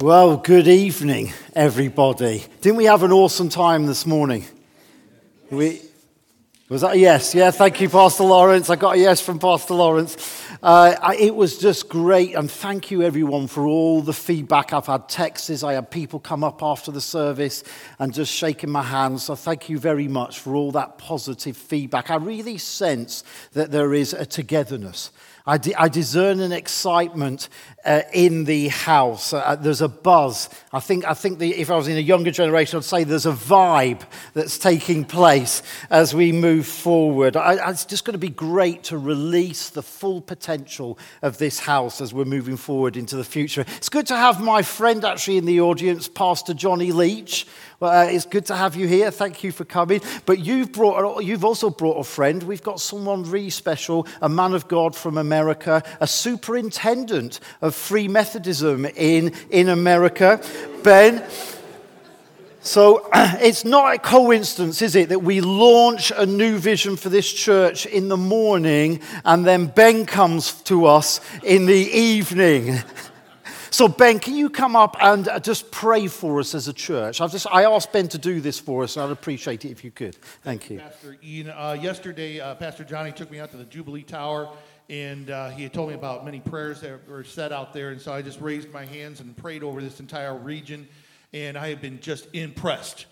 Well, good evening, everybody. Didn't we have an awesome time this morning? We, was that a yes? Yeah, thank you, Pastor Lawrence. I got a yes from Pastor Lawrence. Uh, I, it was just great, and thank you, everyone, for all the feedback. I've had texts, I had people come up after the service and just shaking my hand. So, thank you very much for all that positive feedback. I really sense that there is a togetherness. I, I discern an excitement uh, in the house. Uh, there's a buzz. I think, I think the, if I was in a younger generation, I'd say there's a vibe that's taking place as we move forward. I, it's just going to be great to release the full potential of this house as we're moving forward into the future. It's good to have my friend actually in the audience, Pastor Johnny Leach. Well, uh, it's good to have you here. Thank you for coming. But you've, brought, you've also brought a friend. We've got someone really special, a man of God from America, a superintendent of Free Methodism in, in America. Ben. So it's not a coincidence, is it, that we launch a new vision for this church in the morning and then Ben comes to us in the evening. So, Ben, can you come up and uh, just pray for us as a church? I've just, I asked Ben to do this for us, and I'd appreciate it if you could. Thank you. Pastor Ian, uh, yesterday, uh, Pastor Johnny took me out to the Jubilee Tower, and uh, he had told me about many prayers that were said out there. And so I just raised my hands and prayed over this entire region. And I have been just impressed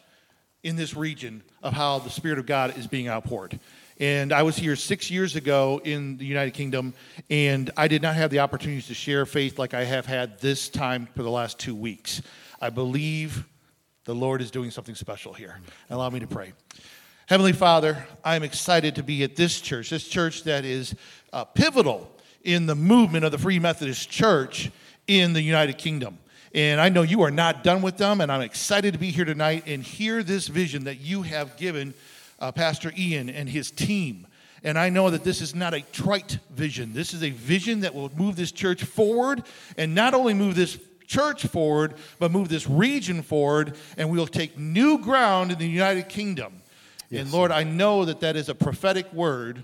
in this region of how the Spirit of God is being outpoured. And I was here six years ago in the United Kingdom, and I did not have the opportunities to share faith like I have had this time for the last two weeks. I believe the Lord is doing something special here. Allow me to pray. Heavenly Father, I am excited to be at this church, this church that is uh, pivotal in the movement of the Free Methodist Church in the United Kingdom. And I know you are not done with them, and I'm excited to be here tonight and hear this vision that you have given uh, Pastor Ian and his team. And I know that this is not a trite vision. This is a vision that will move this church forward and not only move this church forward, but move this region forward, and we'll take new ground in the United Kingdom. Yes. And Lord, I know that that is a prophetic word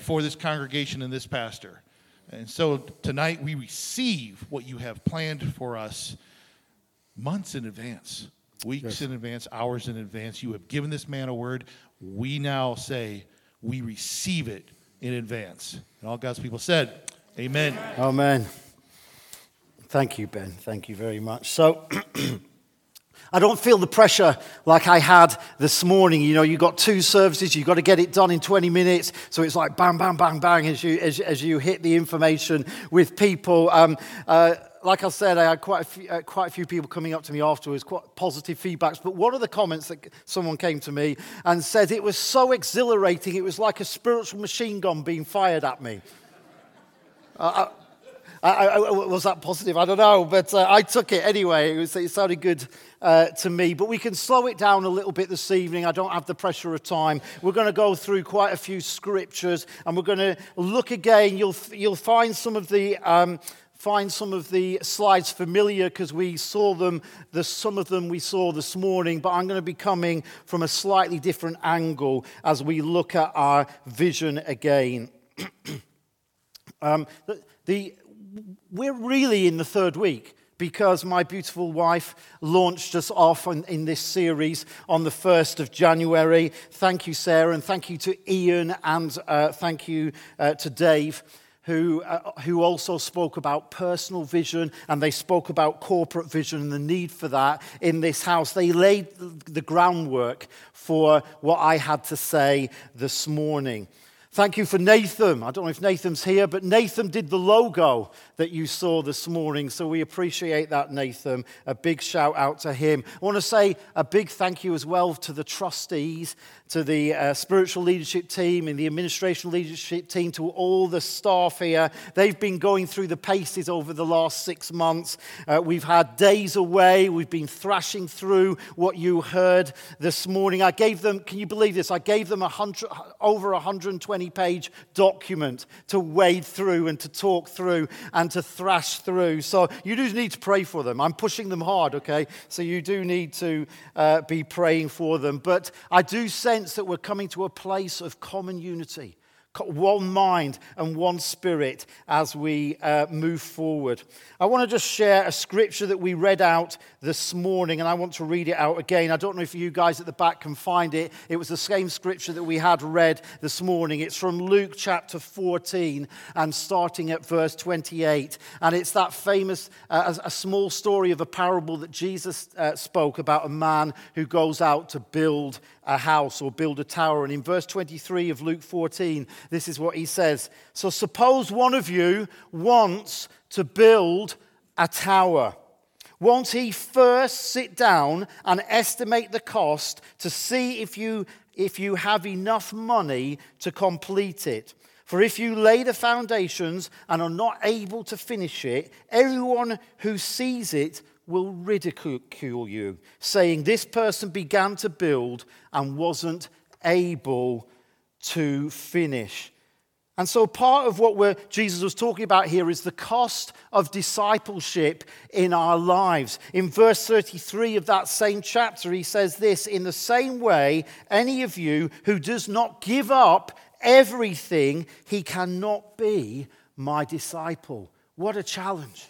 for this congregation and this pastor. And so tonight we receive what you have planned for us months in advance, weeks yes. in advance, hours in advance. You have given this man a word we now say we receive it in advance. And all God's people said, Amen. Amen. Thank you, Ben. Thank you very much. So, I don't feel the pressure like I had this morning. You know, you've got two services, you've got to get it done in 20 minutes. So it's like bang, bang, bang, bang as you, as, as you hit the information with people. Um, uh, like I said, I had quite a, few, uh, quite a few people coming up to me afterwards, quite positive feedbacks. But one of the comments that someone came to me and said it was so exhilarating, it was like a spiritual machine gun being fired at me. Uh, I, I, I, was that positive? I don't know, but uh, I took it anyway. It, was, it sounded good uh, to me. But we can slow it down a little bit this evening. I don't have the pressure of time. We're going to go through quite a few scriptures, and we're going to look again. You'll, you'll find some of the. Um, find some of the slides familiar because we saw them, the, some of them we saw this morning, but I'm going to be coming from a slightly different angle as we look at our vision again. um, the, the, we're really in the third week because my beautiful wife launched us off in, this series on the 1st of January. Thank you, Sarah, and thank you to Ian, and uh, thank you uh, to Dave who, uh, who also spoke about personal vision and they spoke about corporate vision and the need for that in this house. They laid the groundwork for what I had to say this morning. Thank you for Nathan. I don't know if Nathan's here, but Nathan did the logo that you saw this morning. So we appreciate that, Nathan. A big shout out to him. I want to say a big thank you as well to the trustees to the uh, spiritual leadership team and the administration leadership team, to all the staff here. They've been going through the paces over the last six months. Uh, we've had days away. We've been thrashing through what you heard this morning. I gave them, can you believe this? I gave them a hundred, over a 120 page document to wade through and to talk through and to thrash through. So you do need to pray for them. I'm pushing them hard, okay? So you do need to uh, be praying for them. But I do sense that we're coming to a place of common unity, one mind and one spirit as we uh, move forward. I want to just share a scripture that we read out this morning, and I want to read it out again. I don't know if you guys at the back can find it. It was the same scripture that we had read this morning. It's from Luke chapter 14 and starting at verse 28. And it's that famous, uh, a small story of a parable that Jesus uh, spoke about a man who goes out to build a house or build a tower. And in verse 23 of Luke 14, this is what he says So suppose one of you wants to build a tower. Won't he first sit down and estimate the cost to see if you, if you have enough money to complete it? For if you lay the foundations and are not able to finish it, everyone who sees it will ridicule you, saying, This person began to build and wasn't able to finish. And so, part of what Jesus was talking about here is the cost of discipleship in our lives. In verse 33 of that same chapter, he says this In the same way, any of you who does not give up everything, he cannot be my disciple. What a challenge.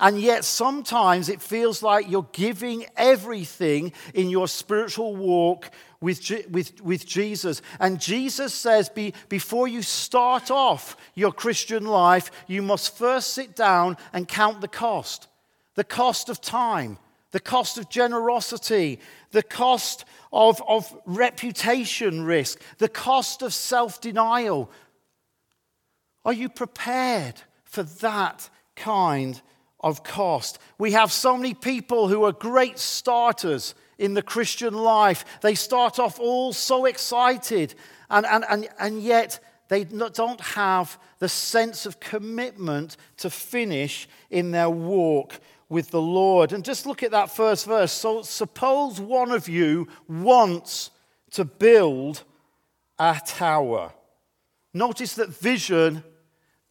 And yet, sometimes it feels like you're giving everything in your spiritual walk with, with, with Jesus. And Jesus says, be, before you start off your Christian life, you must first sit down and count the cost the cost of time, the cost of generosity, the cost of, of reputation risk, the cost of self denial. Are you prepared for that kind of cost. We have so many people who are great starters in the Christian life. They start off all so excited, and, and, and, and yet they don't have the sense of commitment to finish in their walk with the Lord. And just look at that first verse. So, suppose one of you wants to build a tower. Notice that vision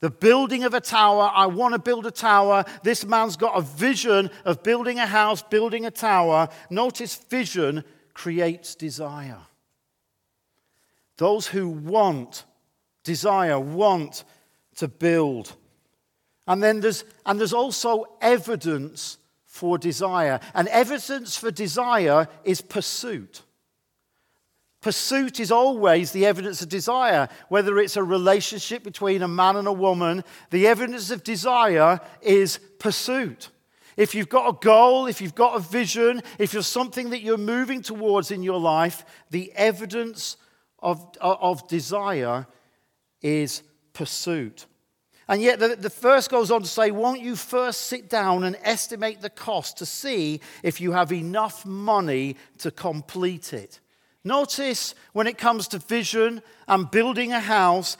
the building of a tower. I want to build a tower. This man's got a vision of building a house, building a tower. Notice vision creates desire. Those who want, desire, want to build. And then there's, and there's also evidence for desire. And evidence for desire is pursuit. Pursuit is always the evidence of desire. Whether it's a relationship between a man and a woman, the evidence of desire is pursuit. If you've got a goal, if you've got a vision, if you're something that you're moving towards in your life, the evidence of, of desire is pursuit. And yet, the, the first goes on to say, Won't you first sit down and estimate the cost to see if you have enough money to complete it? Notice when it comes to vision and building a house,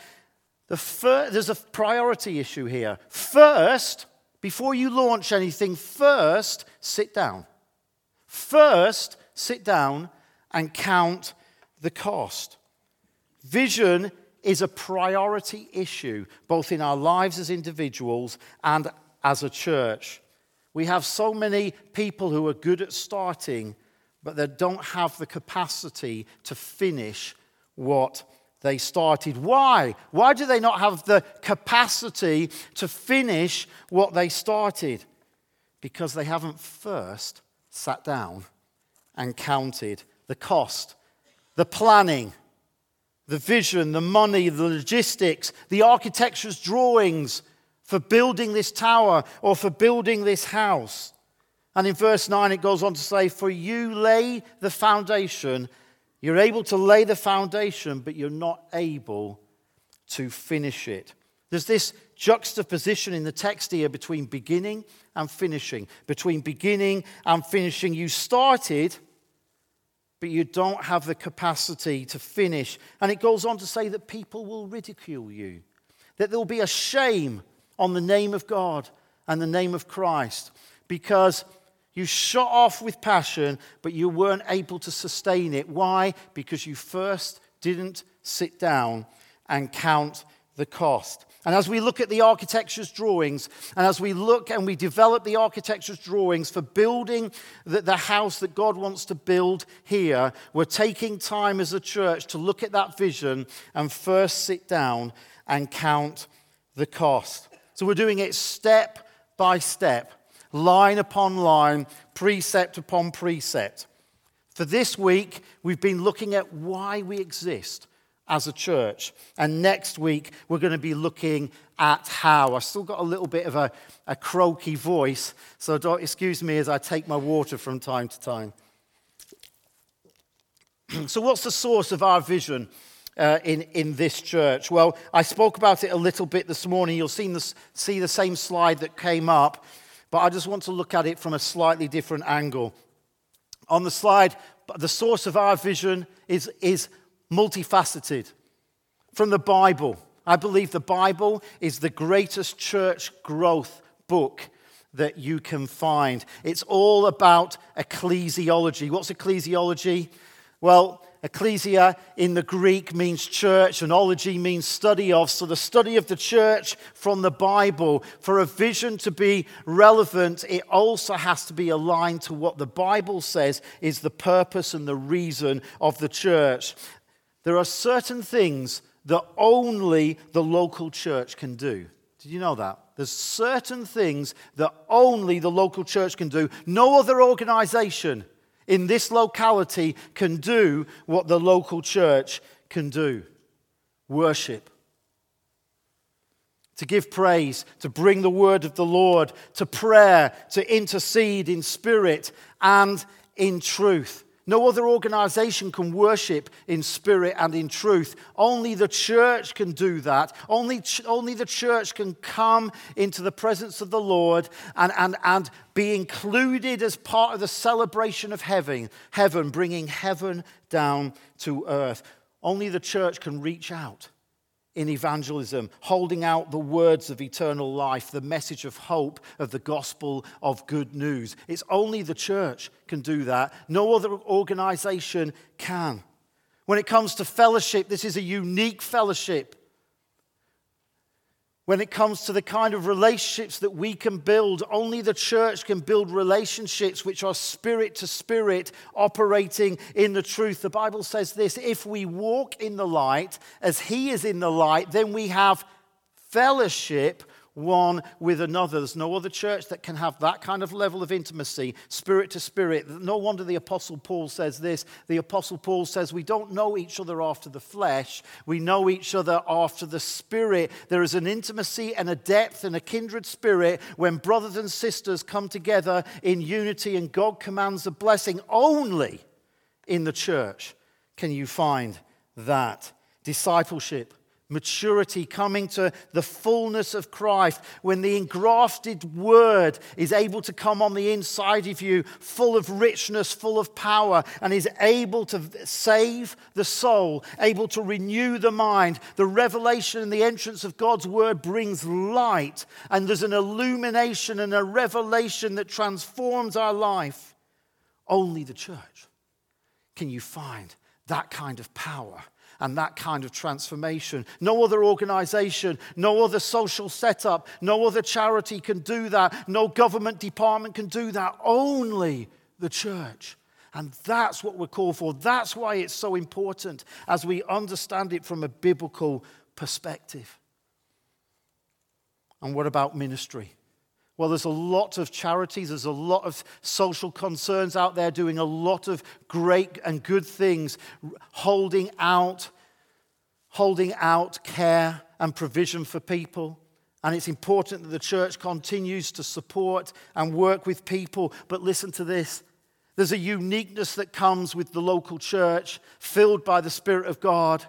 the fir- there's a priority issue here. First, before you launch anything, first sit down. First, sit down and count the cost. Vision is a priority issue, both in our lives as individuals and as a church. We have so many people who are good at starting but they don't have the capacity to finish what they started. Why? Why do they not have the capacity to finish what they started? Because they haven't first sat down and counted the cost, the planning, the vision, the money, the logistics, the architecture's drawings for building this tower or for building this house. And in verse 9, it goes on to say, For you lay the foundation. You're able to lay the foundation, but you're not able to finish it. There's this juxtaposition in the text here between beginning and finishing. Between beginning and finishing. You started, but you don't have the capacity to finish. And it goes on to say that people will ridicule you, that there will be a shame on the name of God and the name of Christ because you shot off with passion, but you weren't able to sustain it. Why? Because you first didn't sit down and count the cost. And as we look at the architecture's drawings, and as we look and we develop the architecture's drawings for building the, the, house that God wants to build here, we're taking time as a church to look at that vision and first sit down and count the cost. So we're doing it step by step, line upon line, precept upon precept. For this week, we've been looking at why we exist as a church. And next week, we're going to be looking at how. I've still got a little bit of a, a croaky voice, so don't excuse me as I take my water from time to time. so, what's the source of our vision? Uh, in, in this church? Well, I spoke about it a little bit this morning. You'll see the, see the same slide that came up, but I just want to look at it from a slightly different angle. On the slide, the source of our vision is, is multifaceted. From the Bible, I believe the Bible is the greatest church growth book that you can find. It's all about ecclesiology. What's ecclesiology? Well, Ecclesia in the Greek means church, and ology means study of. So, the study of the church from the Bible, for a vision to be relevant, it also has to be aligned to what the Bible says is the purpose and the reason of the church. There are certain things that only the local church can do. Did you know that? There's certain things that only the local church can do. No other organization in this locality can do what the local church can do worship. To give praise, to bring the word of the Lord, to prayer, to intercede in spirit and in truth. No other organization can worship in spirit and in truth. Only the church can do that. Only, only the church can come into the presence of the Lord and, and, and be included as part of the celebration of heaven, heaven, bringing heaven down to earth. Only the church can reach out in evangelism, holding out the words of eternal life, the message of hope of the gospel of good news. It's only the church can do that. No other organization can. When it comes to fellowship, this is a unique fellowship when it comes to the kind of relationships that we can build. Only the church can build relationships which are spirit to spirit, operating in the truth. The Bible says this if we walk in the light as He is in the light, then we have fellowship one with another. There's no other church that can have that kind of level of intimacy, spirit to spirit. No wonder the Apostle Paul says this. The Apostle Paul says, We don't know each other after the flesh, we know each other after the spirit. There is an intimacy and a depth and a kindred spirit when brothers and sisters come together in unity and God commands a blessing. Only in the church can you find that. Discipleship maturity, coming to the fullness of Christ, when the engrafted word is able to come on the inside of you, full of richness, full of power, and is able to save the soul, able to renew the mind. The revelation and the entrance of God's word brings light, and there's an illumination and a revelation that transforms our life. Only the church can you find that kind of power and that kind of transformation. No other organization, no other social setup, no other charity can do that. No government department can do that. Only the church. And that's what we're called for. That's why it's so important as we understand it from a biblical perspective. And what about ministry? Well, there's a lot of charities, there's a lot of social concerns out there doing a lot of great and good things, holding out, holding out care and provision for people. And it's important that the church continues to support and work with people. But listen to this there's a uniqueness that comes with the local church, filled by the Spirit of God.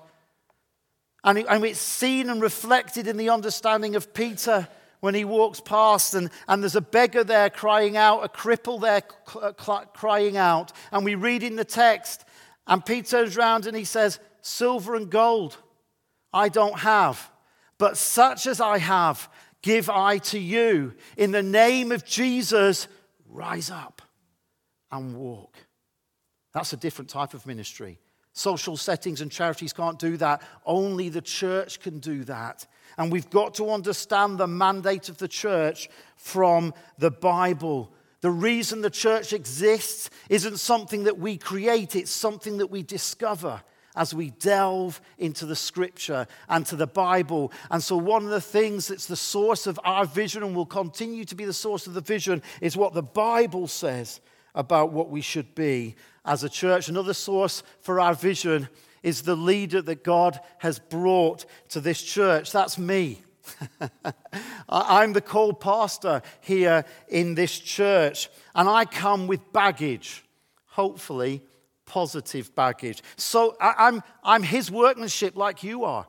And it's seen and reflected in the understanding of Peter when he walks past, and, and there's a beggar there crying out, a cripple there uh, crying out. And we read in the text, and Peter turns around and he says, Silver and gold I don't have, but such as I have, give I to you. In the name of Jesus, rise up and walk. That's a different type of ministry. Social settings and charities can't do that. Only the church can do that. And we've got to understand the mandate of the church from the Bible. The reason the church exists isn't something that we create, it's something that we discover as we delve into the scripture and to the Bible. And so, one of the things that's the source of our vision and will continue to be the source of the vision is what the Bible says about what we should be as a church. Another source for our vision is the leader that God has brought to this church. That's me. I'm the called pastor here in this church, and I come with baggage, hopefully positive baggage. So I'm, I'm his workmanship like you are.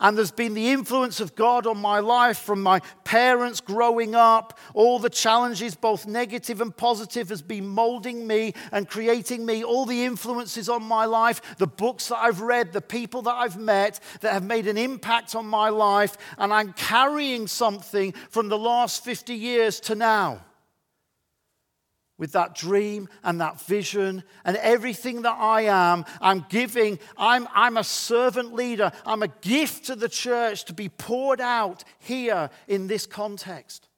And there's been the influence of God on my life from my parents growing up. All the challenges, both negative and positive, has been molding me and creating me. All the influences on my life, the books that I've read, the people that I've met that have made an impact on my life. And I'm carrying something from the last 50 years to now with that dream and that vision and everything that I am, I'm giving. I'm, I'm a servant leader. I'm a gift to the church to be poured out here in this context.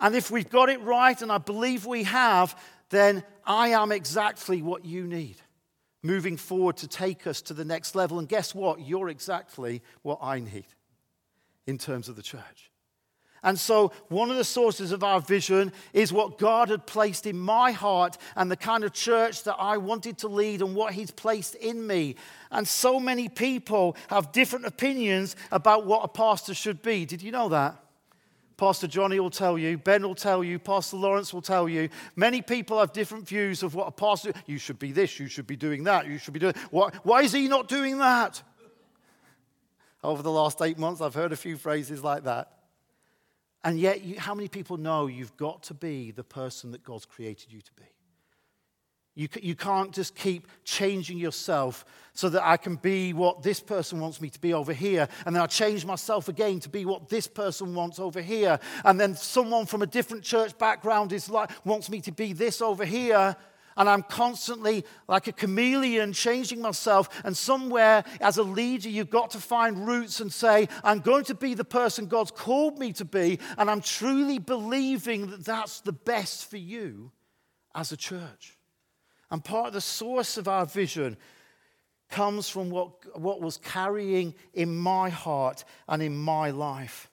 And if we've got it right, and I believe we have, then I am exactly what you need moving forward to take us to the next level. And guess what? You're exactly what I need in terms of the church. And so, one of the sources of our vision is what God had placed in my heart and the kind of church that I wanted to lead and what He's placed in me. And so many people have different opinions about what a pastor should be. Did you know that? Pastor Johnny will tell you, Ben will tell you, Pastor Lawrence will tell you. Many people have different views of what a pastor. You should be this, you should be doing that, you should be doing. Why, why is he not doing that? Over the last eight months, I've heard a few phrases like that. And yet, you, how many people know you've got to be the person that God's created you to be? You, you can't just keep changing yourself so that I can be what this person wants me to be over here. And then I change myself again to be what this person wants over here. And then someone from a different church background is like, wants me to be this over here and I'm constantly like a chameleon changing myself. And somewhere, as a leader, you've got to find roots and say, I'm going to be the person God's called me to be, and I'm truly believing that that's the best for you as a church. And part of the source of our vision comes from what, what was carrying in my heart and in my life.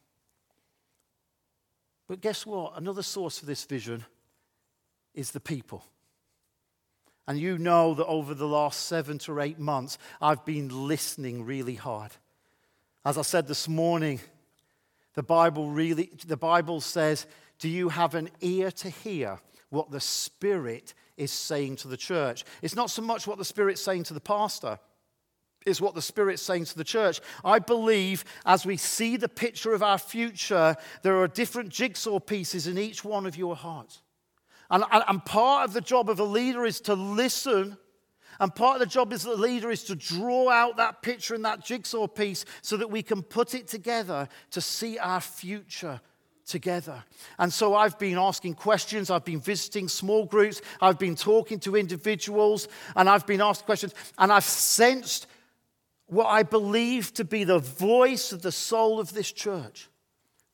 But guess what? Another source for this vision is the people. And you know that over the last seven to eight months, I've been listening really hard. As I said this morning, the Bible really, the Bible says, Do you have an ear to hear what the Spirit is saying to the church? It's not so much what the Spirit's saying to the pastor, it's what the Spirit's saying to the church. I believe as we see the picture of our future, there are different jigsaw pieces in each one of your hearts. And, and, and part of the job of a leader is to listen. And part of the job as a leader is to draw out that picture and that jigsaw piece so that we can put it together to see our future together. And so I've been asking questions, I've been visiting small groups, I've been talking to individuals, and I've been asked questions, and I've sensed what I believe to be the voice of the soul of this church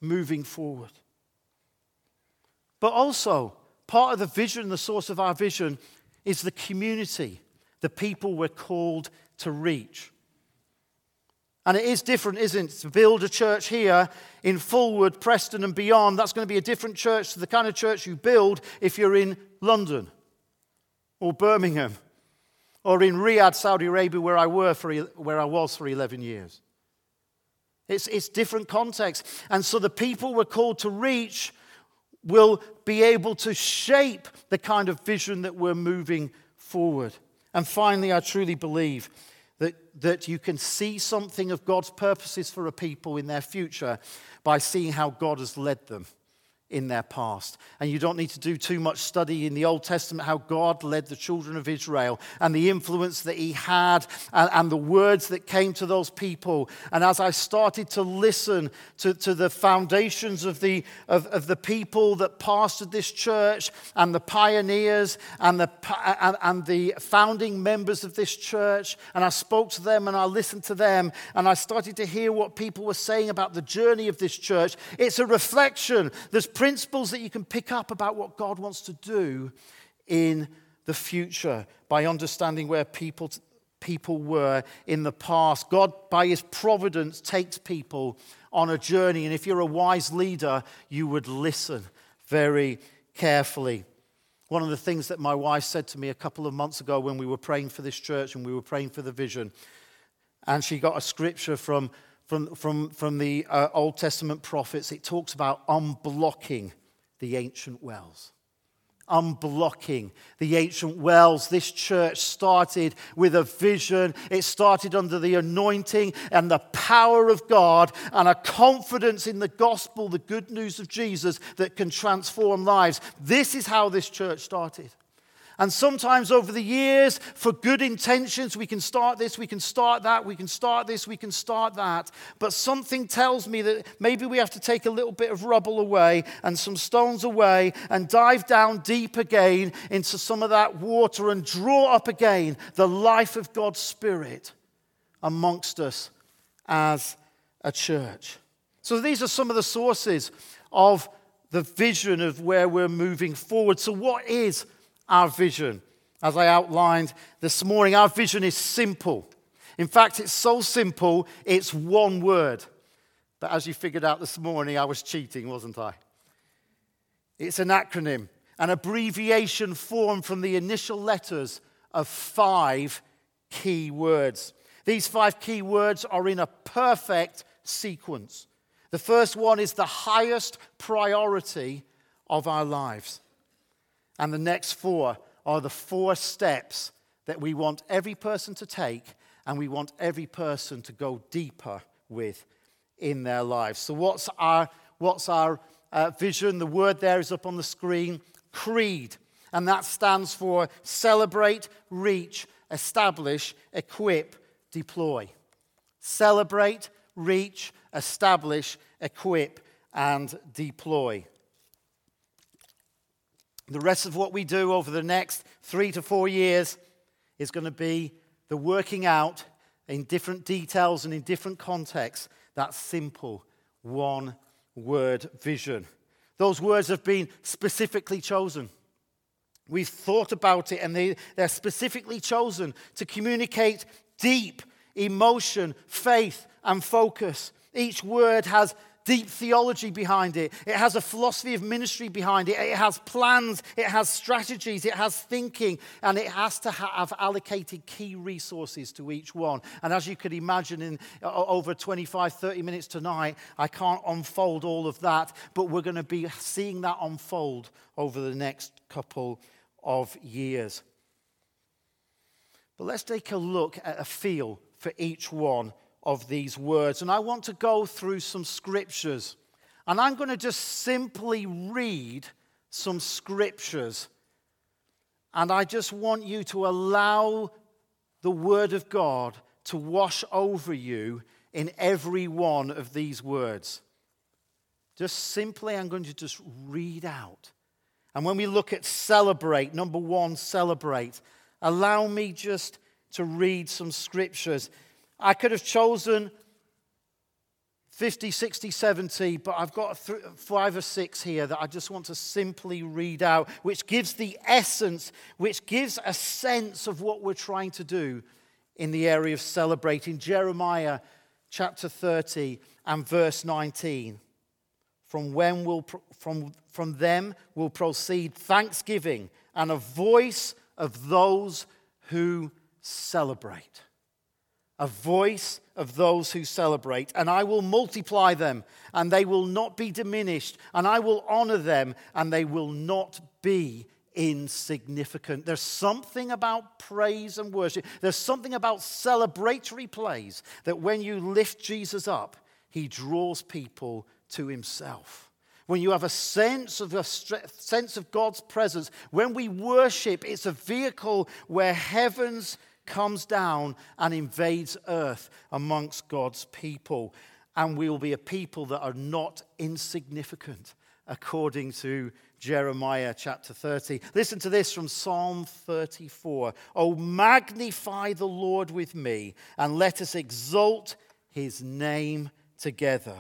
moving forward. But also, part of the vision, the source of our vision, is the community, the people we're called to reach. And it is different, isn't it? To build a church here in Fulwood, Preston, and beyond, that's going to be a different church to the kind of church you build if you're in London or Birmingham or in Riyadh, Saudi Arabia, where I, were for, where I was for 11 years. It's, it's different context. And so the people we're called to reach will be able to shape the kind of vision that we're moving forward. And finally, I truly believe that, that you can see something of God's purposes for a people in their future by seeing how God has led them in their past. And you don't need to do too much study in the Old Testament how God led the children of Israel and the influence that He had and, and the words that came to those people. And as I started to listen to, to the foundations of the, of, of the people that pastored this church and the pioneers and the, and, and the founding members of this church, and I spoke to them and I listened to them, and I started to hear what people were saying about the journey of this church, it's a reflection. There's principles that you can pick up about what God wants to do in the future by understanding where people, people were in the past. God, by his providence, takes people on a journey. And if you're a wise leader, you would listen very carefully. One of the things that my wife said to me a couple of months ago when we were praying for this church and we were praying for the vision, and she got a scripture from from, from, from the uh, Old Testament prophets, it talks about unblocking the ancient wells. Unblocking the ancient wells. This church started with a vision. It started under the anointing and the power of God and a confidence in the gospel, the good news of Jesus that can transform lives. This is how this church started. And sometimes over the years, for good intentions, we can start this, we can start that, we can start this, we can start that. But something tells me that maybe we have to take a little bit of rubble away and some stones away and dive down deep again into some of that water and draw up again the life of God's Spirit amongst us as a church. So these are some of the sources of the vision of where we're moving forward. So, what is our vision. As I outlined this morning, our vision is simple. In fact, it's so simple, it's one word. But as you figured out this morning, I was cheating, wasn't I? It's an acronym, an abbreviation formed from the initial letters of five key words. These five key words are in a perfect sequence. The first one is the highest priority of our lives. And the next four are the four steps that we want every person to take and we want every person to go deeper with in their lives. So, what's our, what's our uh, vision? The word there is up on the screen creed. And that stands for celebrate, reach, establish, equip, deploy. Celebrate, reach, establish, equip, and deploy. The rest of what we do over the next three to four years is going to be the working out in different details and in different contexts that simple one word vision. Those words have been specifically chosen. We've thought about it and they, they're specifically chosen to communicate deep emotion, faith, and focus. Each word has deep theology behind it. It has a philosophy of ministry behind it. It has plans, it has strategies, it has thinking, and it has to have allocated key resources to each one. And as you could imagine, in over 25, 30 minutes tonight, I can't unfold all of that, but we're going to be seeing that unfold over the next couple of years. But let's take a look at a feel for each one of these words. And I want to go through some scriptures. And I'm going to just simply read some scriptures. And I just want you to allow the Word of God to wash over you in every one of these words. Just simply, I'm going to just read out. And when we look at celebrate, number one, celebrate, allow me just to read some scriptures. I could have chosen 50, 60, 70, but I've got five or six here that I just want to simply read out, which gives the essence, which gives a sense of what we're trying to do in the area of celebrating. Jeremiah chapter 30 and verse 19. From, when will, from, from them will proceed thanksgiving and a voice of those who celebrate a voice of those who celebrate, and I will multiply them, and they will not be diminished, and I will honor them, and they will not be insignificant. There's something about praise and worship, there's something about celebratory plays that when you lift Jesus up, he draws people to himself. when you have a sense of a sense of God's presence, when we worship, it's a vehicle where heavens comes down and invades earth amongst God's people. And we will be a people that are not insignificant, according to Jeremiah chapter 30. Listen to this from Psalm 34. Oh, magnify the Lord with me, and let us exalt his name together.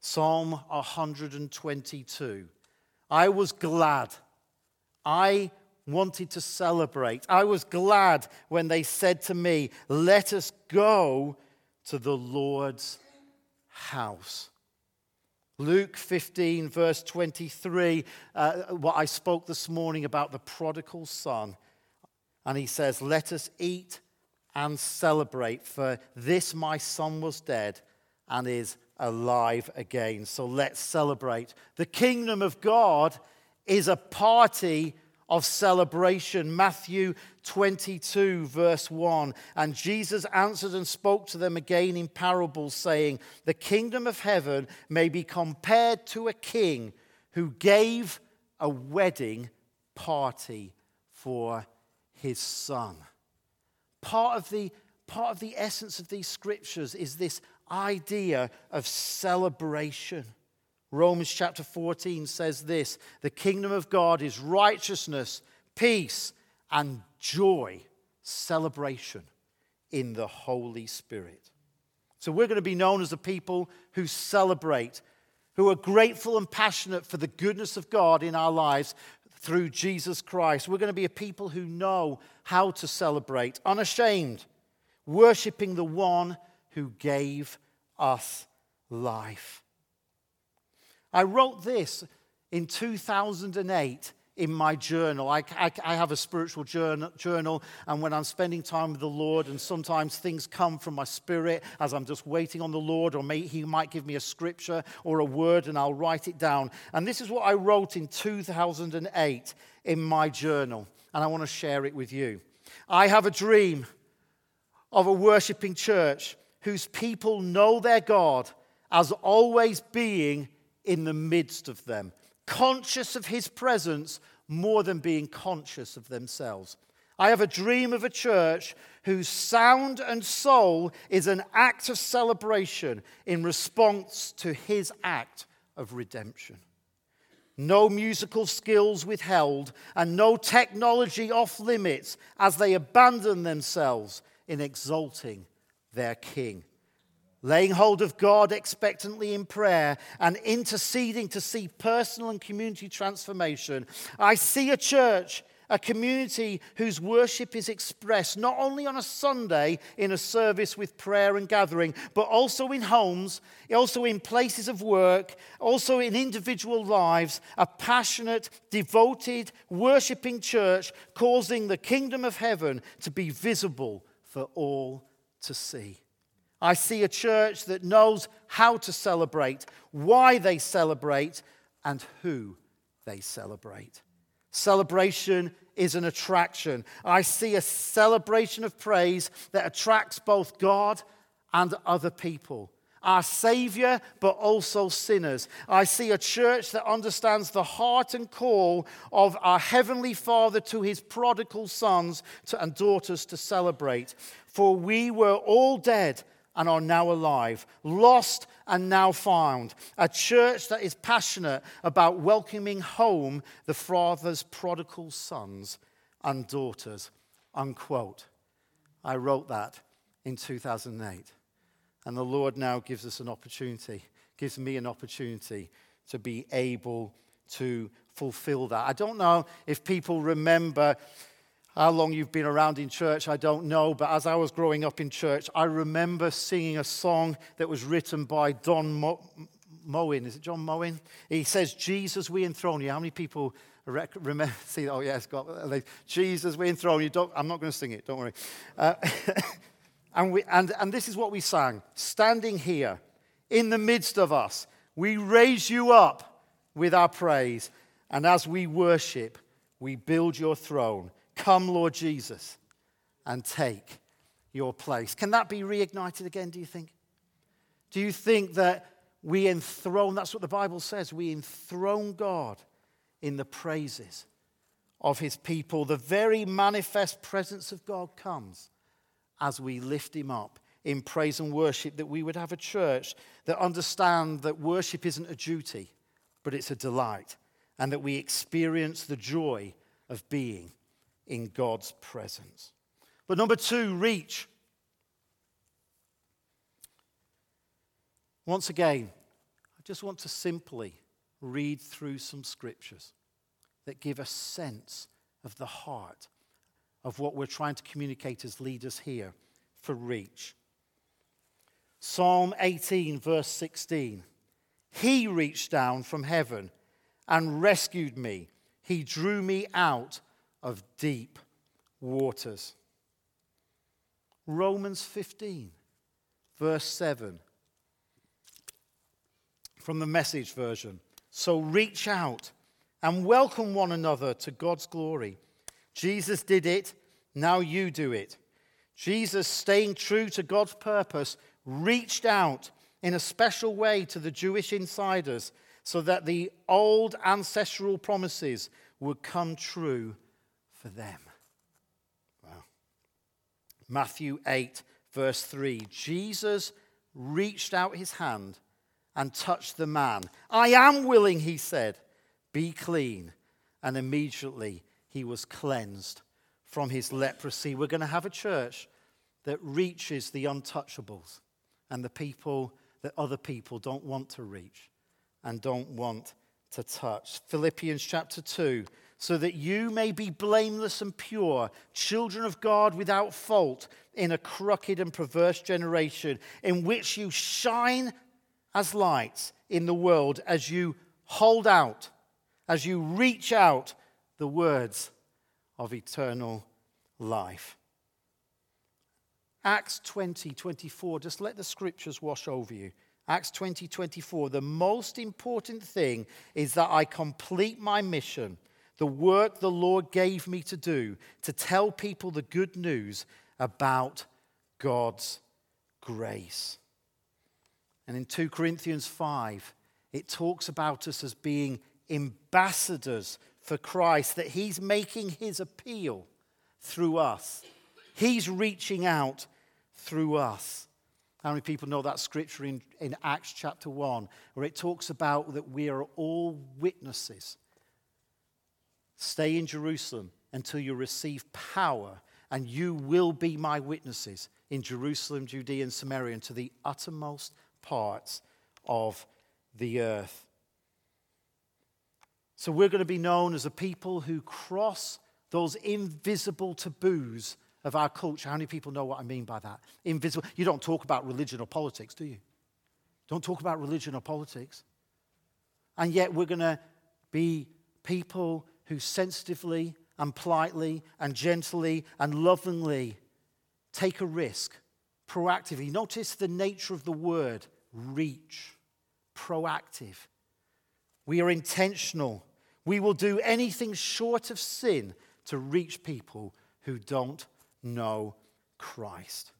Psalm 122. I was glad. I wanted to celebrate. I was glad when they said to me, Let us go to the Lord's house. Luke 15, verse 23, uh, what I spoke this morning about the prodigal son. And he says, Let us eat and celebrate, for this my son was dead and is alive again. So let's celebrate. The kingdom of God is a party of celebration. Matthew 22, verse 1. And Jesus answered and spoke to them again in parables, saying, The kingdom of heaven may be compared to a king who gave a wedding party for his son. Part of the, part of the essence of these scriptures is this idea of celebration. Romans chapter 14 says this The kingdom of God is righteousness, peace, and joy, celebration in the Holy Spirit. So we're going to be known as a people who celebrate, who are grateful and passionate for the goodness of God in our lives through Jesus Christ. We're going to be a people who know how to celebrate, unashamed, worshiping the one who gave us life. I wrote this in 2008 in my journal. I, I, I, have a spiritual journal, and when I'm spending time with the Lord, and sometimes things come from my spirit as I'm just waiting on the Lord, or may, He might give me a scripture or a word, and I'll write it down. And this is what I wrote in 2008 in my journal, and I want to share it with you. I have a dream of a worshiping church whose people know their God as always being in the midst of them, conscious of his presence more than being conscious of themselves. I have a dream of a church whose sound and soul is an act of celebration in response to his act of redemption. No musical skills withheld and no technology off limits as they abandon themselves in exalting their King. Laying hold of God expectantly in prayer and interceding to see personal and community transformation. I see a church, a community whose worship is expressed not only on a Sunday in a service with prayer and gathering, but also in homes, also in places of work, also in individual lives. A passionate, devoted, worshiping church causing the kingdom of heaven to be visible for all to see. I see a church that knows how to celebrate, why they celebrate, and who they celebrate. Celebration is an attraction. I see a celebration of praise that attracts both God and other people our Savior, but also sinners. I see a church that understands the heart and call of our Heavenly Father to His prodigal sons and daughters to celebrate. For we were all dead and are now alive, lost and now found. A church that is passionate about welcoming home the Father's prodigal sons and daughters. Unquote. I wrote that in 2008. And the Lord now gives us an opportunity, gives me an opportunity to be able to fulfill that. I don't know if people remember how long you've been around in church, I don't know, but as I was growing up in church, I remember singing a song that was written by Don Mo- Moen. Is it John Moen? He says, Jesus, we enthrone you. How many people rec- remember? See, oh, yes, God, Jesus, we enthrone you. Don't, I'm not going to sing it, don't worry. Uh, And, we, and, and this is what we sang standing here in the midst of us, we raise you up with our praise. And as we worship, we build your throne. Come, Lord Jesus, and take your place. Can that be reignited again, do you think? Do you think that we enthrone, that's what the Bible says, we enthrone God in the praises of his people. The very manifest presence of God comes as we lift him up in praise and worship, that we would have a church that understand that worship isn't a duty, but it's a delight, and that we experience the joy of being in God's presence. But number two, reach. Once again, I just want to simply read through some scriptures that give a sense of the heart of what we're trying to communicate as leaders here for reach. Psalm 18, verse 16. He reached down from heaven and rescued me. He drew me out of deep waters. Romans 15, verse 7 from the message version. So reach out and welcome one another to God's glory. Jesus did it, now you do it. Jesus, staying true to God's purpose, reached out in a special way to the Jewish insiders so that the old ancestral promises would come true for them. Wow. Matthew 8, verse 3 Jesus reached out his hand and touched the man. I am willing, he said, be clean. And immediately he was cleansed from his leprosy. We're going to have a church that reaches the untouchables and the people that other people don't want to reach and don't want to touch. Philippians chapter 2 so that you may be blameless and pure, children of God without fault in a crooked and perverse generation, in which you shine as lights in the world as you hold out, as you reach out the words of eternal life. Acts 20, 24, just let the scriptures wash over you. Acts 20, 24. The most important thing is that I complete my mission, the work the Lord gave me to do, to tell people the good news about God's grace. And in 2 Corinthians 5, it talks about us as being ambassadors for Christ, that He's making His appeal through us. He's reaching out through us. How many people know that scripture in, in Acts chapter 1, where it talks about that we are all witnesses? Stay in Jerusalem until you receive power, and you will be my witnesses in Jerusalem, Judea, and Samaria, and to the uttermost parts of the earth. So we're going to be known as a people who cross those invisible taboos of our culture. How many people know what I mean by that? Invisible. You don't talk about religion or politics, do you? Don't talk about religion or politics. And yet we're going to be people who sensitively and politely and gently and lovingly take a risk proactively. Notice the nature of the word reach, proactive. We are intentional. We will do anything short of sin to reach people who don't know Christ.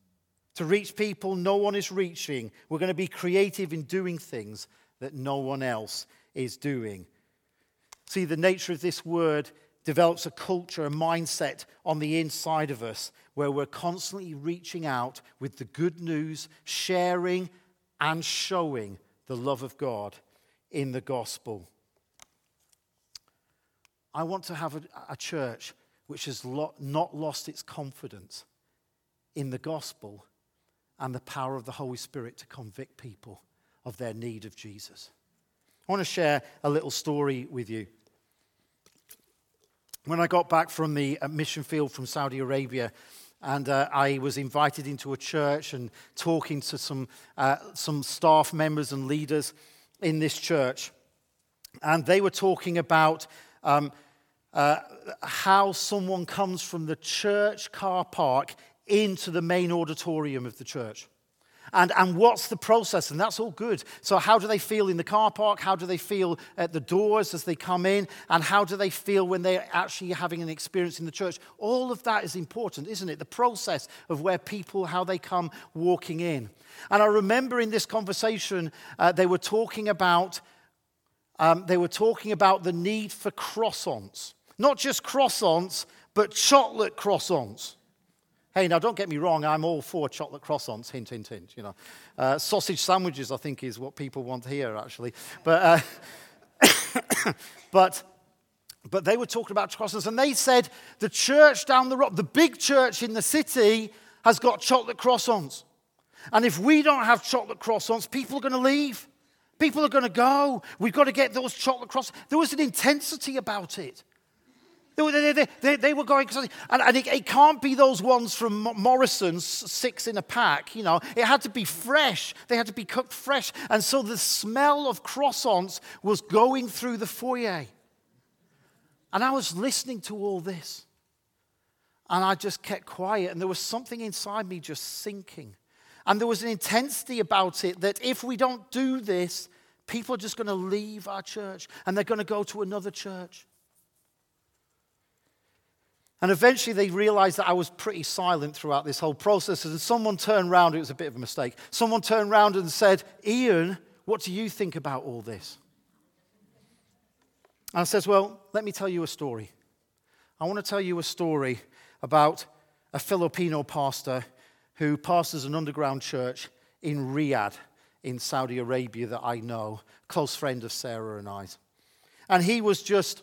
To reach people no one is reaching, we're going to be creative in doing things that no one else is doing. See, the nature of this word develops a culture, a mindset on the inside of us where we're constantly reaching out with the good news, sharing and showing the love of God in the gospel. I want to have a, a church which has lo- not lost its confidence in the gospel and the power of the Holy Spirit to convict people of their need of Jesus. I want to share a little story with you. When I got back from the uh, mission field from Saudi Arabia, and uh, I was invited into a church and talking to some, uh, some staff members and leaders in this church. And they were talking about um, uh, how someone comes from the church car park into the main auditorium of the church. And, and what's the process? And that's all good. So, how do they feel in the car park? How do they feel at the doors as they come in? And how do they feel when they're actually having an experience in the church? All of that is important, isn't it? The process of where people, how they come walking in. And I remember in this conversation, uh, they were talking about. Um, they were talking about the need for croissants. Not just croissants, but chocolate croissants. Hey, now don't get me wrong, I'm all for chocolate croissants, hint, hint, hint. You know, uh, sausage sandwiches, I think, is what people want here, actually. But, uh, but, but they were talking about croissants, and they said the church down the road, the big church in the city, has got chocolate croissants. And if we don't have chocolate croissants, people are going to leave. People are going to go. We've got to get those chocolate croissants. There was an intensity about it. They, they, they, they were going, and, and it, it, can't be those ones from Morrisons, six in a pack, you know. It had to be fresh. They had to be cooked fresh. And so the smell of croissants was going through the foyer. And I was listening to all this. And I just kept quiet, and there was something inside me just sinking. And there was an intensity about it that if we don't do this, people are just going to leave our church and they're going to go to another church. And eventually they realized that I was pretty silent throughout this whole process. And someone turned around, it was a bit of a mistake. Someone turned around and said, Ian, what do you think about all this? And I says, Well, let me tell you a story. I want to tell you a story about a Filipino pastor who pastors an underground church in Riyadh in Saudi Arabia that I know, close friend of Sarah and I. And he was just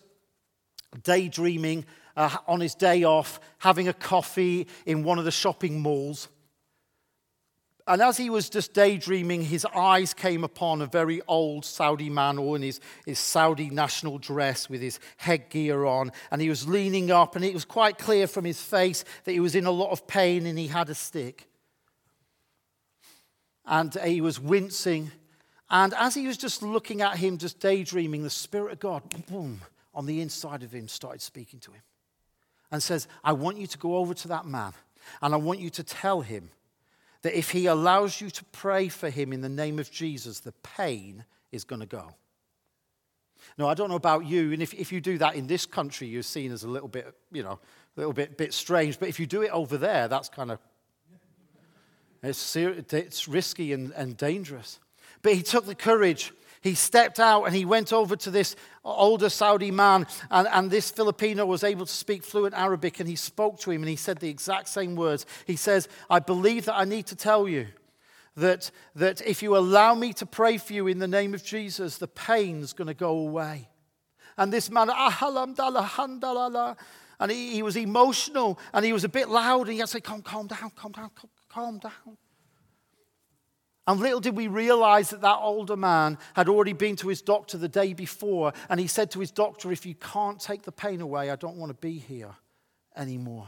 daydreaming uh, on his day off, having a coffee in one of the shopping malls. And as he was just daydreaming, his eyes came upon a very old Saudi man, all in his, his Saudi national dress with his headgear on. And he was leaning up, and it was quite clear from his face that he was in a lot of pain and he had a stick. And he was wincing. And as he was just looking at him, just daydreaming, the Spirit of God, boom, on the inside of him started speaking to him and says, I want you to go over to that man and I want you to tell him that if he allows you to pray for him in the name of Jesus, the pain is going to go. Now, I don't know about you, and if, if you do that in this country, you're seen as a little bit, you know, a little bit, bit strange. But if you do it over there, that's kind of, it's, it's risky and, and dangerous. But he took the courage he stepped out and he went over to this older Saudi man, and, and this Filipino was able to speak fluent Arabic, and he spoke to him and he said the exact same words. He says, I believe that I need to tell you that, that if you allow me to pray for you in the name of Jesus, the pain's going to go away. And this man, and he, he was emotional and he was a bit loud, and he had to say, Calm, calm down, calm down, calm, calm down. And little did we realize that that older man had already been to his doctor the day before, and he said to his doctor, If you can't take the pain away, I don't want to be here anymore.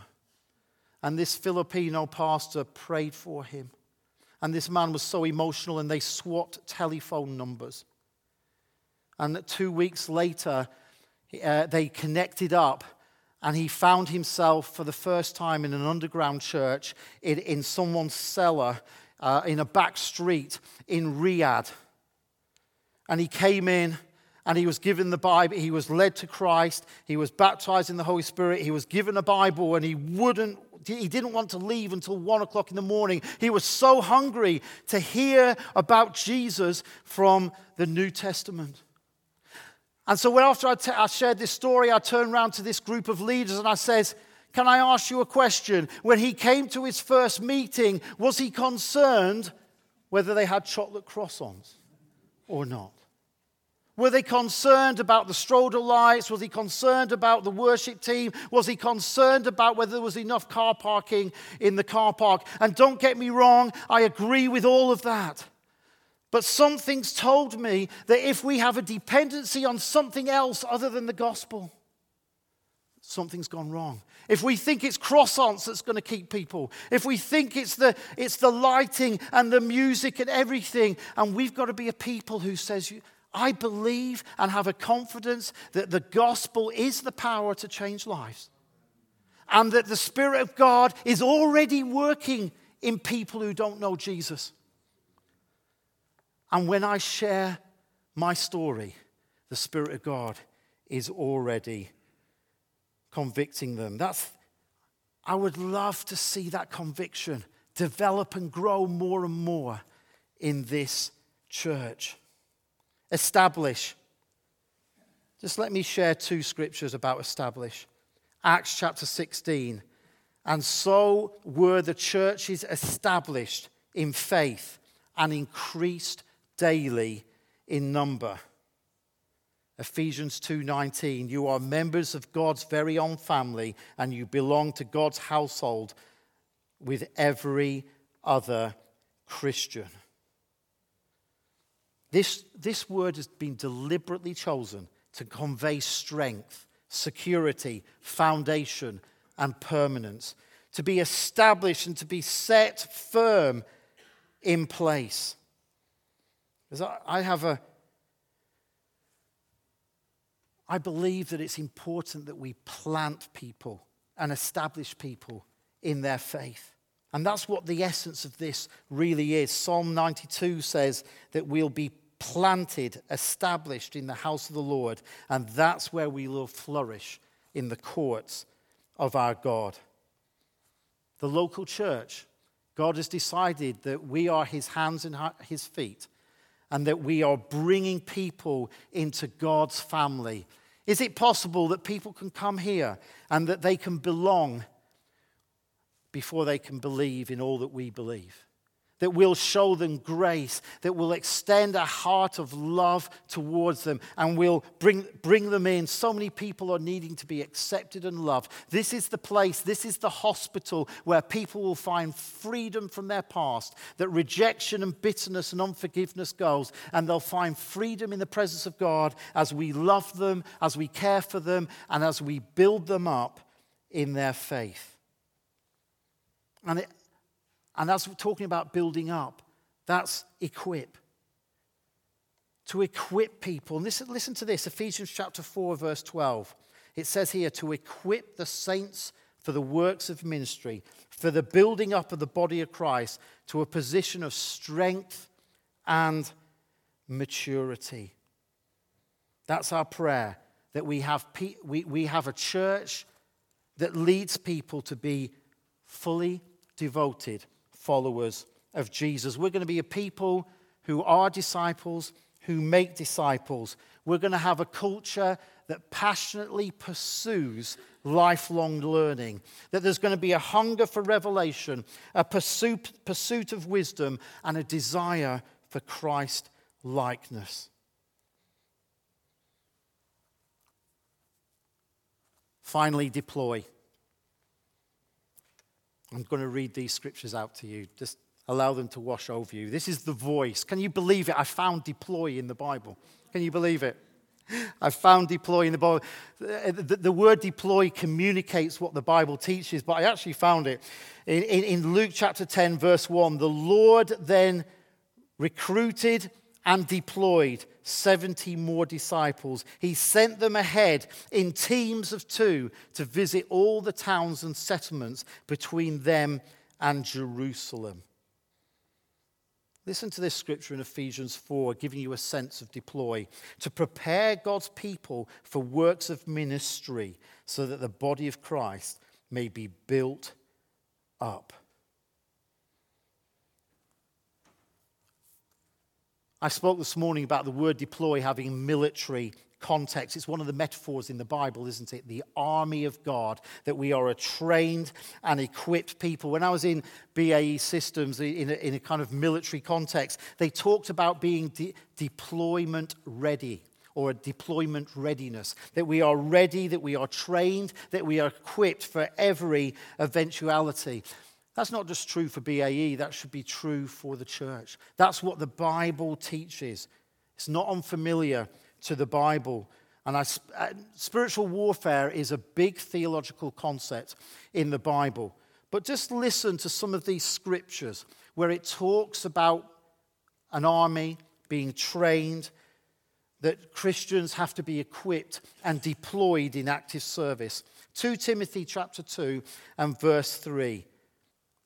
And this Filipino pastor prayed for him. And this man was so emotional, and they swapped telephone numbers. And two weeks later, uh, they connected up, and he found himself for the first time in an underground church in, in someone's cellar uh, in a back street in Riyadh. And he came in and he was given the Bible. He was led to Christ. He was baptized in the Holy Spirit. He was given a Bible and he wouldn't. He didn't want to leave until one o'clock in the morning. He was so hungry to hear about Jesus from the New Testament. And so, after I, t- I shared this story, I turned around to this group of leaders and I says, can I ask you a question? When he came to his first meeting, was he concerned whether they had chocolate croissants or not? Were they concerned about the stroller lights? Was he concerned about the worship team? Was he concerned about whether there was enough car parking in the car park? And don't get me wrong, I agree with all of that. But something's told me that if we have a dependency on something else other than the gospel, something's gone wrong. If we think it's croissants that's going to keep people, if we think it's the, it's the lighting and the music and everything, and we've got to be a people who says, I believe and have a confidence that the gospel is the power to change lives. And that the Spirit of God is already working in people who don't know Jesus. And when I share my story, the Spirit of God is already convicting them. That's, I would love to see that conviction develop and grow more and more in this church. Establish. Just let me share two scriptures about establish. Acts chapter 16. And so were the churches established in faith and increased daily in number. Ephesians 2:19 You are members of God's very own family and you belong to God's household with every other Christian. This, this word has been deliberately chosen to convey strength, security, foundation, and permanence, to be established and to be set firm in place. Because I have a I believe that it's important that we plant people and establish people in their faith. And that's what the essence of this really is. Psalm 92 says that we'll be planted, established in the house of the Lord, and that's where we will flourish in the courts of our God. The local church, God has decided that we are his hands and his feet and that we are bringing people into God's family. Is it possible that people can come here and that they can belong before they can believe in all that we believe? That we'll show them grace, that we'll extend a heart of love towards them, and we'll bring, bring them in. So many people are needing to be accepted and loved. This is the place, this is the hospital where people will find freedom from their past, that rejection and bitterness and unforgiveness goes, and they'll find freedom in the presence of God as we love them, as we care for them, and as we build them up in their faith. And it, and we're talking about building up, that's equip. To equip people. And listen, listen to this Ephesians chapter 4, verse 12. It says here to equip the saints for the works of ministry, for the building up of the body of Christ to a position of strength and maturity. That's our prayer that we have, pe- we, we have a church that leads people to be fully devoted followers of Jesus. We're going to be a people who are disciples, who make disciples. We're going to have a culture that passionately pursues lifelong learning, that there's going to be a hunger for revelation, a pursuit, pursuit of wisdom, and a desire for Christ likeness. Finally, deploy. I'm going to read these scriptures out to you. Just allow them to wash over you. This is the voice. Can you believe it? I found deploy in the Bible. Can you believe it? I found deploy in the Bible. The, the, word deploy communicates what the Bible teaches, but I actually found it in, in, in Luke chapter 10, verse 1. The Lord then recruited and deployed 70 more disciples. He sent them ahead in teams of two to visit all the towns and settlements between them and Jerusalem. Listen to this scripture in Ephesians 4, giving you a sense of deploy. To prepare God's people for works of ministry so that the body of Christ may be built up. I spoke this morning about the word deploy having military context. It's one of the metaphors in the Bible, isn't it? The army of God, that we are a trained and equipped people. When I was in BAE Systems in a, in a kind of military context, they talked about being de- deployment ready or a deployment readiness, that we are ready, that we are trained, that we are equipped for every eventuality. That's not just true for BAE, that should be true for the church. That's what the Bible teaches. It's not unfamiliar to the Bible. And I, uh, spiritual warfare is a big theological concept in the Bible. But just listen to some of these scriptures where it talks about an army being trained, that Christians have to be equipped and deployed in active service. 2 Timothy chapter 2 and verse 3.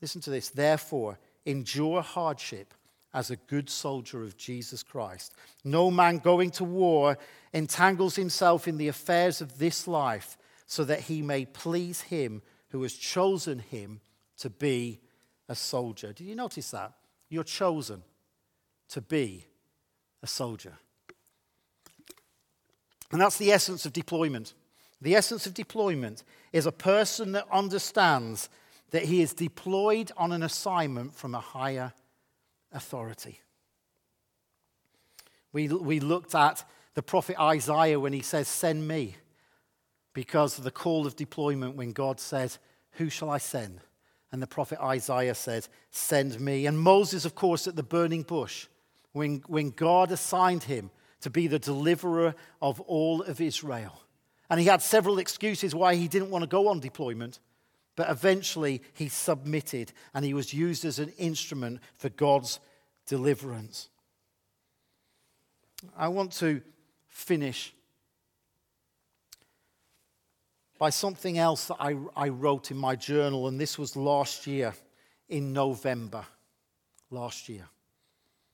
Listen to this. Therefore, endure hardship as a good soldier of Jesus Christ. No man going to war entangles himself in the affairs of this life so that he may please him who has chosen him to be a soldier. Did you notice that? You're chosen to be a soldier. And that's the essence of deployment. The essence of deployment is a person that understands that he is deployed on an assignment from a higher authority. We, we looked at the prophet Isaiah when he says, Send me, because of the call of deployment when God says, Who shall I send? And the prophet Isaiah said, Send me. And Moses, of course, at the burning bush, when, when God assigned him to be the deliverer of all of Israel. And he had several excuses why he didn't want to go on deployment. But eventually he submitted and he was used as an instrument for God's deliverance. I want to finish by something else that I, I wrote in my journal, and this was last year in November. Last year.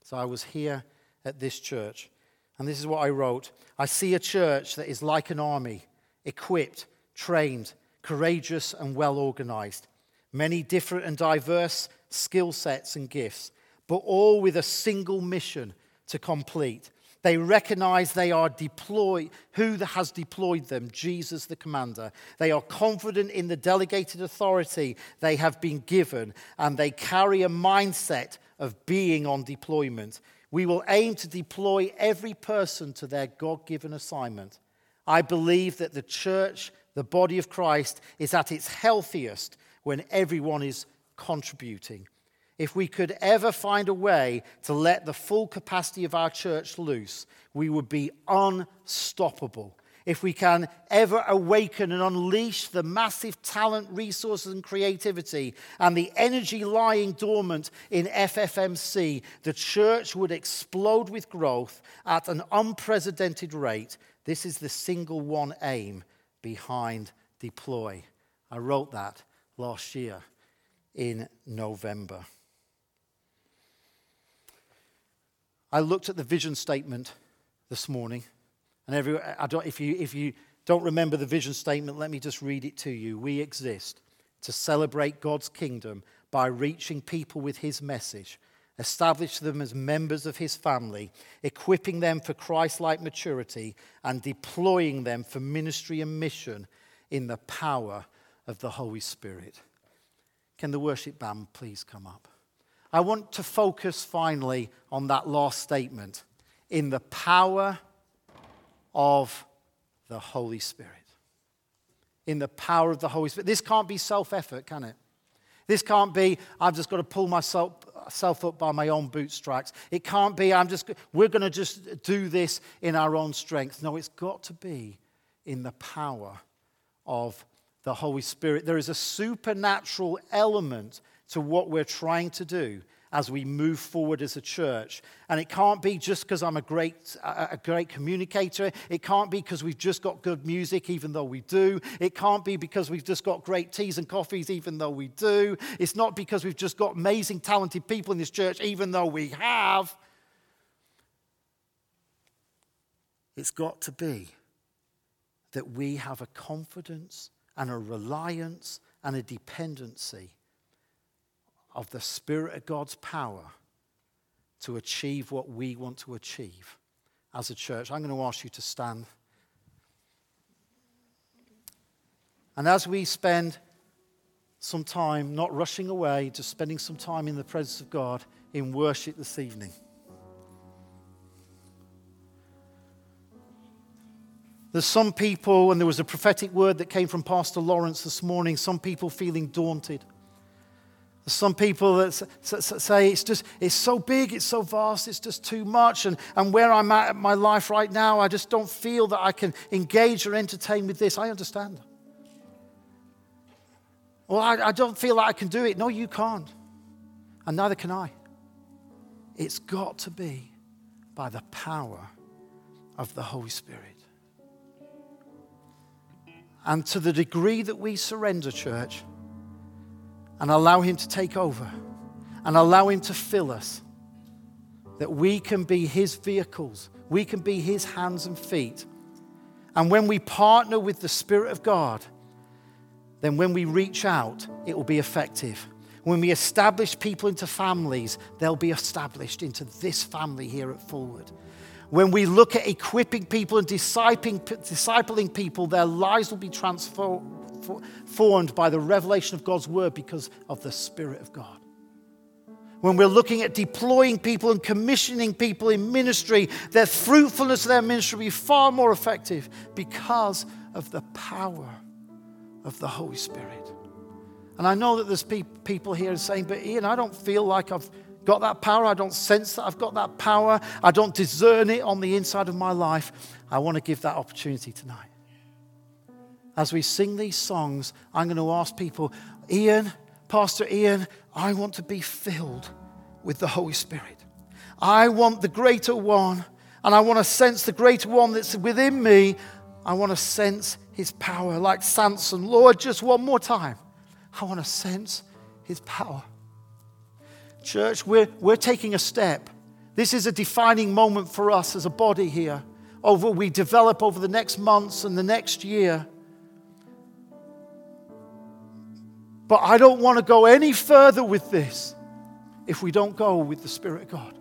So I was here at this church, and this is what I wrote I see a church that is like an army, equipped, trained, courageous, and well organized. Many different and diverse skill sets and gifts, but all with a single mission to complete. They recognize they are deployed, who has deployed them, Jesus the commander. They are confident in the delegated authority they have been given, and they carry a mindset of being on deployment. We will aim to deploy every person to their God given assignment. I believe that the church the body of Christ is at its healthiest when everyone is contributing. If we could ever find a way to let the full capacity of our church loose, we would be unstoppable. If we can ever awaken and unleash the massive talent, resources, and creativity and the energy lying dormant in FFMC, the church would explode with growth at an unprecedented rate. This is the single one aim behind deploy. I wrote that last year in November. I looked at the vision statement this morning, and every, if, you, if you don't remember the vision statement, let me just read it to you. We exist to celebrate God's kingdom by reaching people with His message establish them as members of his family, equipping them for Christ like maturity, and deploying them for ministry and mission in the power of the Holy Spirit. Can the worship band please come up? I want to focus finally on that last statement in the power of the Holy Spirit. In the power of the Holy Spirit. This can't be self effort, can it? This can't be, I've just got to pull myself, myself up by my own bootstraps. It can't be, I'm just, we're going to just do this in our own strength. No, it's got to be in the power of the Holy Spirit. There is a supernatural element to what we're trying to do as we move forward as a church. And it can't be just because I'm a great, a great communicator. It can't be because we've just got good music, even though we do. It can't be because we've just got great teas and coffees, even though we do. It's not because we've just got amazing, talented people in this church, even though we have. It's got to be that we have a confidence and a reliance and a dependency of the Spirit of God's power to achieve what we want to achieve as a church. I'm going to ask you to stand. And as we spend some time not rushing away, just spending some time in the presence of God in worship this evening. There's some people, and there was a prophetic word that came from Pastor Lawrence this morning, some people feeling daunted. Some people that say it's just it's so big, it's so vast, it's just too much. And, and where I'm at in my life right now, I just don't feel that I can engage or entertain with this. I understand. Well, I, I don't feel like I can do it. No, you can't. And neither can I. It's got to be by the power of the Holy Spirit. And to the degree that we surrender, church, and allow Him to take over and allow Him to fill us, that we can be His vehicles, we can be His hands and feet. And when we partner with the Spirit of God, then when we reach out, it will be effective. When we establish people into families, they'll be established into this family here at Forward. When we look at equipping people and discipling, discipling people, their lives will be transformed by the revelation of God's word because of the Spirit of God when we're looking at deploying people and commissioning people in ministry, their fruitfulness of their ministry will be far more effective because of the power of the Holy Spirit. And I know that there's people here saying, but Ian, I don't feel like I've got that power. I don't sense that I've got that power. I don't discern it on the inside of my life. I want to give that opportunity tonight. As we sing these songs, I'm going to ask people, Ian, Pastor Ian, I want to be filled with the Holy Spirit. I want the greater one, and I want to sense the greater one that's within me. I want to sense his power like Samson. Lord, just one more time. I want to sense his power. Church, we're, we're taking a step. This is a defining moment for us as a body here. Over we develop over the next months and the next year. But I don't want to go any further with this if we don't go with the Spirit of God.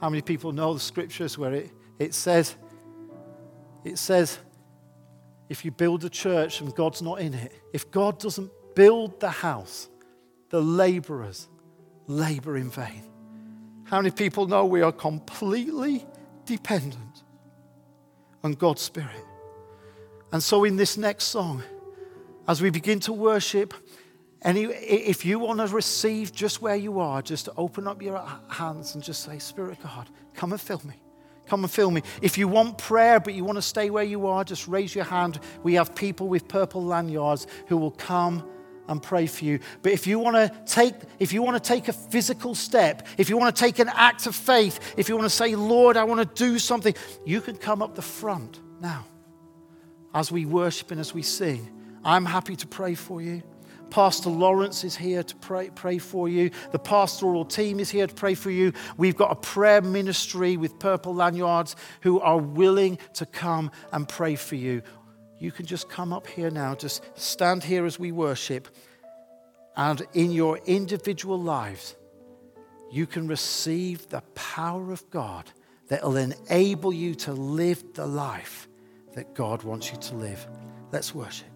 How many people know the scriptures where it, it says, it says, if you build a church and God's not in it, if God doesn't build the house, the laborers labor in vain. How many people know we are completely dependent and God's Spirit. And so, in this next song, as we begin to worship, any, if you want to receive just where you are, just open up your hands and just say, Spirit of God, come and fill me. Come and fill me. If you want prayer, but you want to stay where you are, just raise your hand. We have people with purple lanyards who will come and pray for you. But if you want to take, if you want to take a physical step, if you want to take an act of faith, if you want to say, Lord, I want to do something, you can come up the front now as we worship and as we sing. I'm happy to pray for you. Pastor Lawrence is here to pray, pray for you. The pastoral team is here to pray for you. We've got a prayer ministry with purple lanyards who are willing to come and pray for you you can just come up here now, just stand here as we worship, and in your individual lives, you can receive the power of God that will enable you to live the life that God wants you to live. Let's worship.